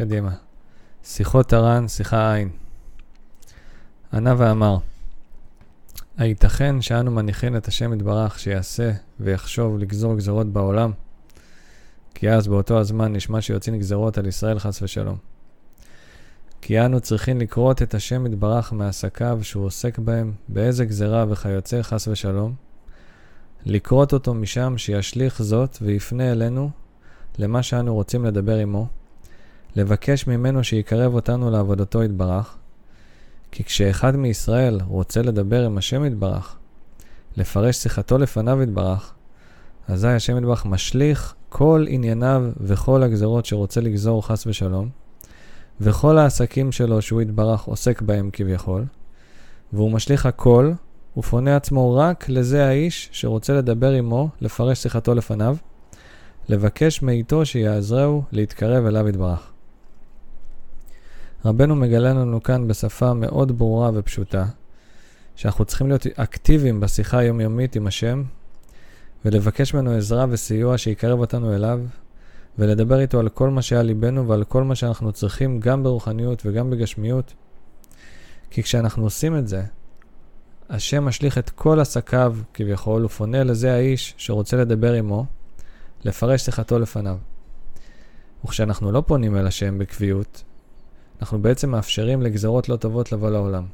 קדימה. שיחות הר"ן, שיחה עין. ענה ואמר, הייתכן שאנו מניחים את השם יתברך שיעשה ויחשוב לגזור גזרות בעולם? כי אז באותו הזמן נשמע שיוצאים גזרות על ישראל חס ושלום. כי אנו צריכים לקרות את השם יתברך מעסקיו שהוא עוסק בהם, באיזה גזרה וכיוצא חס ושלום, לקרות אותו משם שישליך זאת ויפנה אלינו למה שאנו רוצים לדבר עמו, לבקש ממנו שיקרב אותנו לעבודתו יתברך, כי כשאחד מישראל רוצה לדבר עם השם יתברך, לפרש שיחתו לפניו יתברך, אזי השם יתברך משליך כל ענייניו וכל הגזרות שרוצה לגזור חס ושלום, וכל העסקים שלו שהוא יתברך עוסק בהם כביכול, והוא משליך הכל, ופונה עצמו רק לזה האיש שרוצה לדבר עמו, לפרש שיחתו לפניו, לבקש מאיתו שיעזרהו להתקרב אליו יתברך. רבנו מגלה לנו כאן בשפה מאוד ברורה ופשוטה, שאנחנו צריכים להיות אקטיביים בשיחה היומיומית עם השם, ולבקש ממנו עזרה וסיוע שיקרב אותנו אליו, ולדבר איתו על כל מה שהיה ליבנו ועל כל מה שאנחנו צריכים גם ברוחניות וגם בגשמיות. כי כשאנחנו עושים את זה, השם משליך את כל עסקיו כביכול, ופונה לזה האיש שרוצה לדבר עמו, לפרש שיחתו לפניו. וכשאנחנו לא פונים אל השם בקביעות, אנחנו בעצם מאפשרים לגזרות לא טובות לבוא לעולם.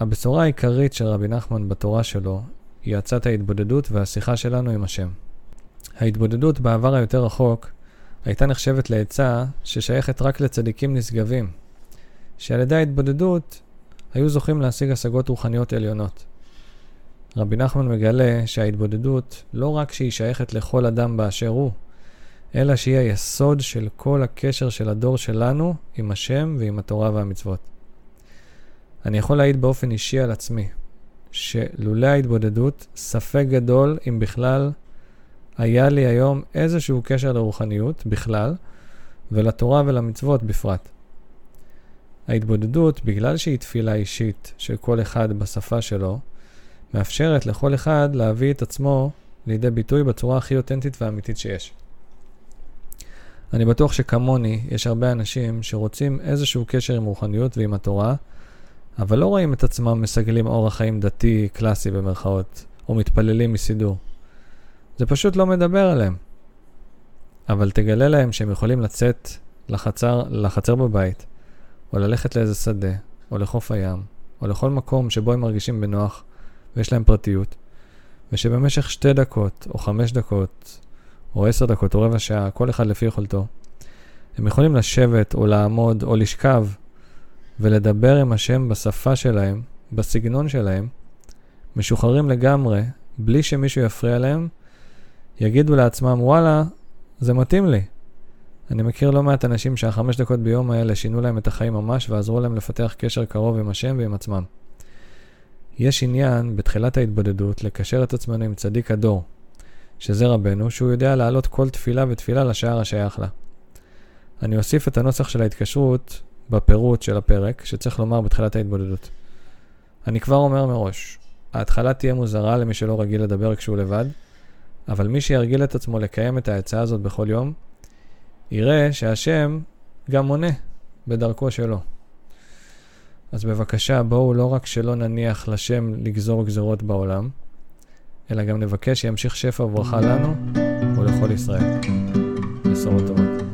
הבשורה העיקרית של רבי נחמן בתורה שלו היא עצת ההתבודדות והשיחה שלנו עם השם. ההתבודדות בעבר היותר רחוק הייתה נחשבת לעצה ששייכת רק לצדיקים נשגבים, שעל ידי ההתבודדות היו זוכים להשיג השגות רוחניות עליונות. רבי נחמן מגלה שההתבודדות לא רק שהיא שייכת לכל אדם באשר הוא, אלא שהיא היסוד של כל הקשר של הדור שלנו עם השם ועם התורה והמצוות. אני יכול להעיד באופן אישי על עצמי, שלולא ההתבודדות, ספק גדול אם בכלל היה לי היום איזשהו קשר לרוחניות בכלל, ולתורה ולמצוות בפרט. ההתבודדות, בגלל שהיא תפילה אישית של כל אחד בשפה שלו, מאפשרת לכל אחד להביא את עצמו לידי ביטוי בצורה הכי אותנטית ואמיתית שיש. אני בטוח שכמוני, יש הרבה אנשים שרוצים איזשהו קשר עם רוחניות ועם התורה, אבל לא רואים את עצמם מסגלים אורח חיים דתי קלאסי במרכאות, או מתפללים מסידור. זה פשוט לא מדבר עליהם. אבל תגלה להם שהם יכולים לצאת לחצר, לחצר בבית, או ללכת לאיזה שדה, או לחוף הים, או לכל מקום שבו הם מרגישים בנוח ויש להם פרטיות, ושבמשך שתי דקות, או חמש דקות, או עשר דקות, או רבע שעה, כל אחד לפי יכולתו, הם יכולים לשבת, או לעמוד, או לשכב, ולדבר עם השם בשפה שלהם, בסגנון שלהם, משוחררים לגמרי, בלי שמישהו יפריע להם, יגידו לעצמם, וואלה, זה מתאים לי. אני מכיר לא מעט אנשים שהחמש דקות ביום האלה שינו להם את החיים ממש ועזרו להם לפתח קשר קרוב עם השם ועם עצמם. יש עניין בתחילת ההתבודדות לקשר את עצמנו עם צדיק הדור, שזה רבנו, שהוא יודע להעלות כל תפילה ותפילה לשער השייך לה. אני אוסיף את הנוסח של ההתקשרות בפירוט של הפרק, שצריך לומר בתחילת ההתבודדות. אני כבר אומר מראש, ההתחלה תהיה מוזרה למי שלא רגיל לדבר כשהוא לבד, אבל מי שירגיל את עצמו לקיים את העצה הזאת בכל יום, יראה שהשם גם עונה בדרכו שלו. אז בבקשה, בואו לא רק שלא נניח לשם לגזור גזרות בעולם, אלא גם נבקש שימשיך שפע וברכה לנו ולכל ישראל. בשורות טובות.